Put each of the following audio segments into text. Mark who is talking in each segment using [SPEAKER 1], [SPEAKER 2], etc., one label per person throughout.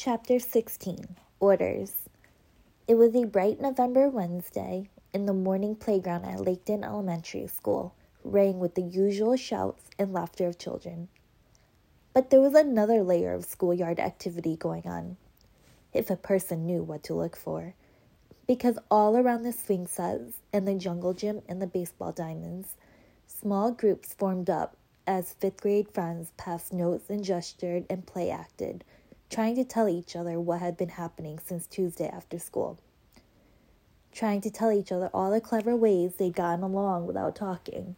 [SPEAKER 1] Chapter 16 Orders It was a bright November Wednesday, and the morning playground at Laketon Elementary School rang with the usual shouts and laughter of children. But there was another layer of schoolyard activity going on, if a person knew what to look for, because all around the swing sets and the jungle gym and the baseball diamonds, small groups formed up as fifth grade friends passed notes and gestured and play acted, trying to tell each other what had been happening since Tuesday after school. Trying to tell each other all the clever ways they'd gotten along without talking.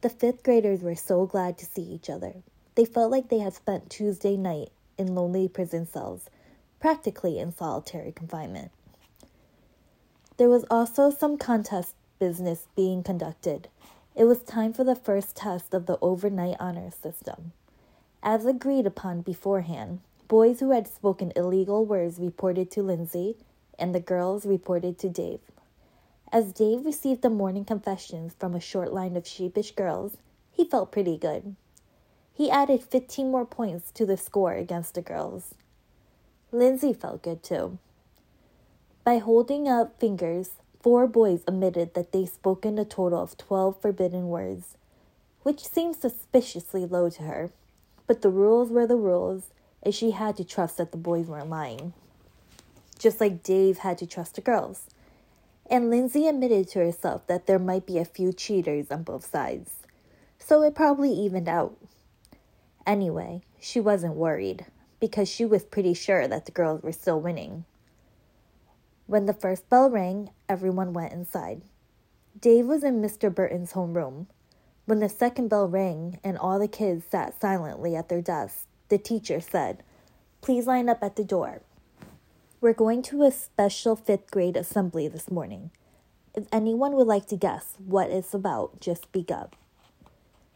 [SPEAKER 1] The fifth graders were so glad to see each other. They felt like they had spent Tuesday night in lonely prison cells, practically in solitary confinement. There was also some contest business being conducted. It was time for the first test of the overnight honor system. As agreed upon beforehand, boys who had spoken illegal words reported to Lynsey, and the girls reported to Dave. As Dave received the morning confessions from a short line of sheepish girls, he felt pretty good. He added 15 more points to the score against the girls. Lynsey felt good too. By holding up fingers, Four boys admitted that they spoken a total of 12 forbidden words, which seemed suspiciously low to her. But the rules were the rules, and she had to trust that the boys weren't lying. Just like Dave had to trust the girls. And Lynsey admitted to herself that there might be a few cheaters on both sides. So it probably evened out. Anyway, she wasn't worried, because she was pretty sure that the girls were still winning. When the first bell rang, everyone went inside. Dave was in Mr. Burton's homeroom. When the second bell rang and all the kids sat silently at their desks, the teacher said, Please line up at the door. We're going to a special fifth grade assembly this morning. If anyone would like to guess what it's about, just speak up.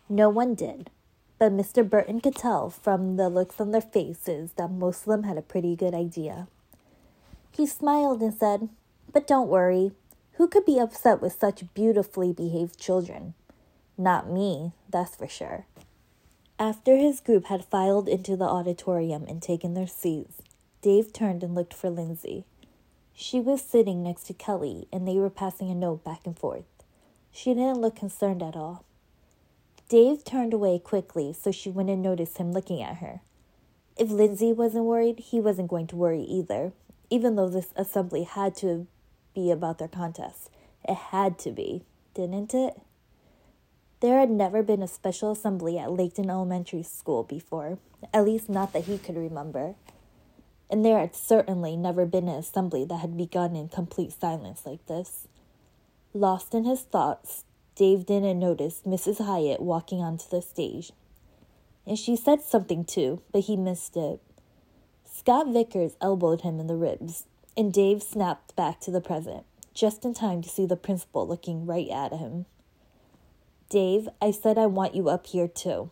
[SPEAKER 1] No one did, but Mr. Burton could tell from the looks on their faces that most of them had a pretty good idea. He smiled and said, But don't worry. Who could be upset with such beautifully behaved children? Not me, that's for sure. After his group had filed into the auditorium and taken their seats, Dave turned and looked for Lynsey. She was sitting next to Kelly, and they were passing a note back and forth. She didn't look concerned at all. Dave turned away quickly so she wouldn't notice him looking at her. If Lynsey wasn't worried, he wasn't going to worry either, even though this assembly had to be about their contest. It had to be, didn't it? There had never been a special assembly at Laketon Elementary School before, at least not that he could remember. And there had certainly never been an assembly that had begun in complete silence like this. Lost in his thoughts, Dave didn't notice Mrs. Hiatt walking onto the stage. And she said something too, but he missed it. Scott Vickers elbowed him in the ribs, and Dave snapped back to the present, just in time to see the principal looking right at him. Dave, I said I want you up here too.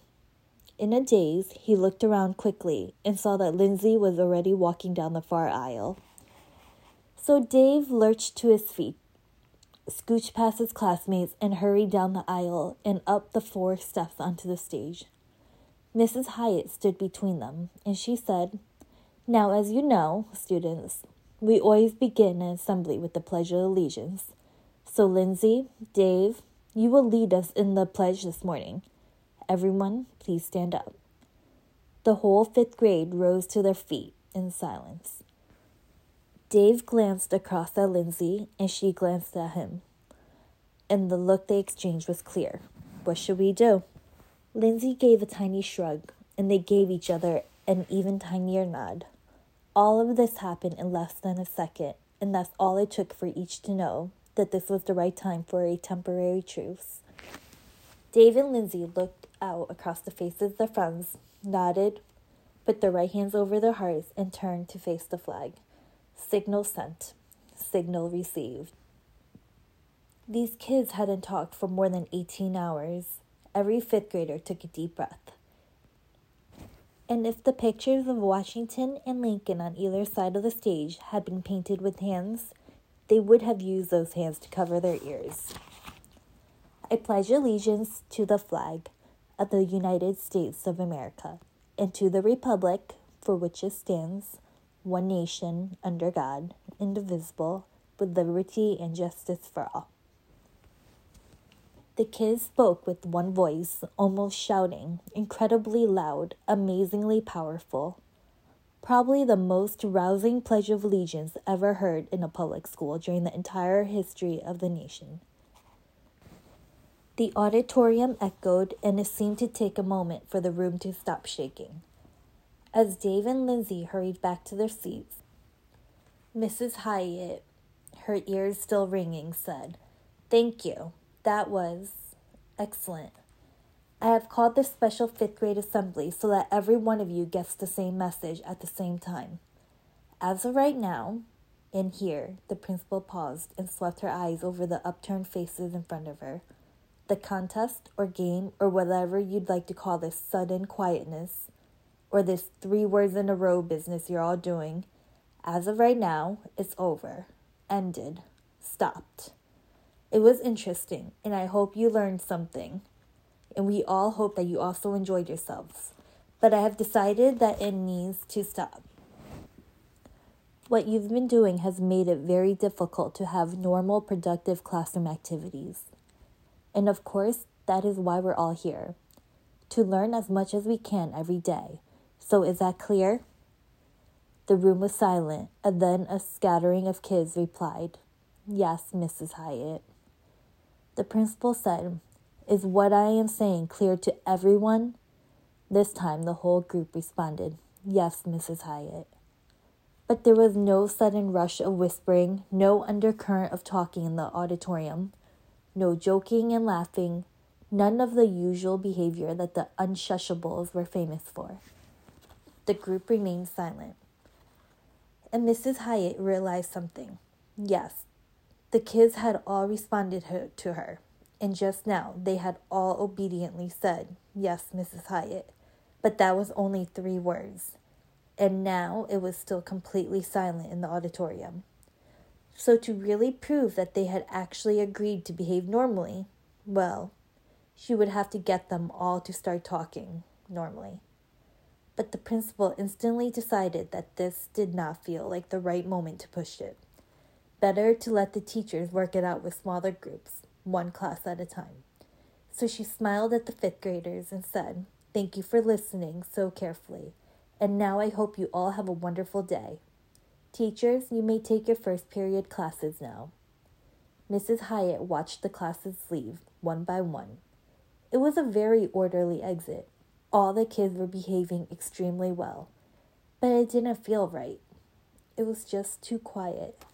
[SPEAKER 1] In a daze, he looked around quickly and saw that Lynsey was already walking down the far aisle. So Dave lurched to his feet, scooched past his classmates, and hurried down the aisle and up the four steps onto the stage. Mrs. Hiatt stood between them, and she said, now, as you know, students, we always begin an assembly with the Pledge of Allegiance. So, Lynsey, Dave, you will lead us in the pledge this morning. Everyone, please stand up. The whole fifth grade rose to their feet in silence. Dave glanced across at Lynsey, and she glanced at him. And the look they exchanged was clear. What should we do? Lynsey gave a tiny shrug, and they gave each other an even tinier nod. All of this happened in less than a second, and that's all it took for each to know that this was the right time for a temporary truce. Dave and Lynsey looked out across the faces of their friends, nodded, put their right hands over their hearts, and turned to face the flag. Signal sent, signal received. These kids hadn't talked for more than 18 hours. Every fifth grader took a deep breath. And if the pictures of Washington and Lincoln on either side of the stage had been painted with hands, they would have used those hands to cover their ears. I pledge allegiance to the flag of the United States of America and to the republic for which it stands, one nation, under God, indivisible, with liberty and justice for all. The kids spoke with one voice, almost shouting, incredibly loud, amazingly powerful. Probably the most rousing Pledge of Allegiance ever heard in a public school during the entire history of the nation. The auditorium echoed, and it seemed to take a moment for the room to stop shaking. As Dave and Lynsey hurried back to their seats, Mrs. Hiatt, her ears still ringing, said, Thank you. That was excellent. I have called this special fifth grade assembly so that every one of you gets the same message at the same time. As of right now, in here, the principal paused and swept her eyes over the upturned faces in front of her. The contest or game or whatever you'd like to call this sudden quietness or this three words in a row business you're all doing, as of right now, it's over, ended, stopped. It was interesting, and I hope you learned something. And we all hope that you also enjoyed yourselves. But I have decided that it needs to stop. What you've been doing has made it very difficult to have normal, productive classroom activities. And of course, that is why we're all here to learn as much as we can every day. So, is that clear? The room was silent, and then a scattering of kids replied, Yes, Mrs. Hiatt. The principal said, Is what I am saying clear to everyone? This time the whole group responded, Yes, Mrs. Hiatt. But there was no sudden rush of whispering, no undercurrent of talking in the auditorium, no joking and laughing, none of the usual behavior that the unshushables were famous for. The group remained silent. And Mrs. Hiatt realized something. Yes, the kids had all responded to her, and just now they had all obediently said, Yes, Mrs. Hiatt. But that was only three words. And now it was still completely silent in the auditorium. So, to really prove that they had actually agreed to behave normally, well, she would have to get them all to start talking normally. But the principal instantly decided that this did not feel like the right moment to push it. Better to let the teachers work it out with smaller groups, one class at a time. So she smiled at the fifth graders and said, Thank you for listening so carefully. And now I hope you all have a wonderful day. Teachers, you may take your first period classes now. Mrs. Hiatt watched the classes leave, one by one. It was a very orderly exit. All the kids were behaving extremely well. But it didn't feel right. It was just too quiet.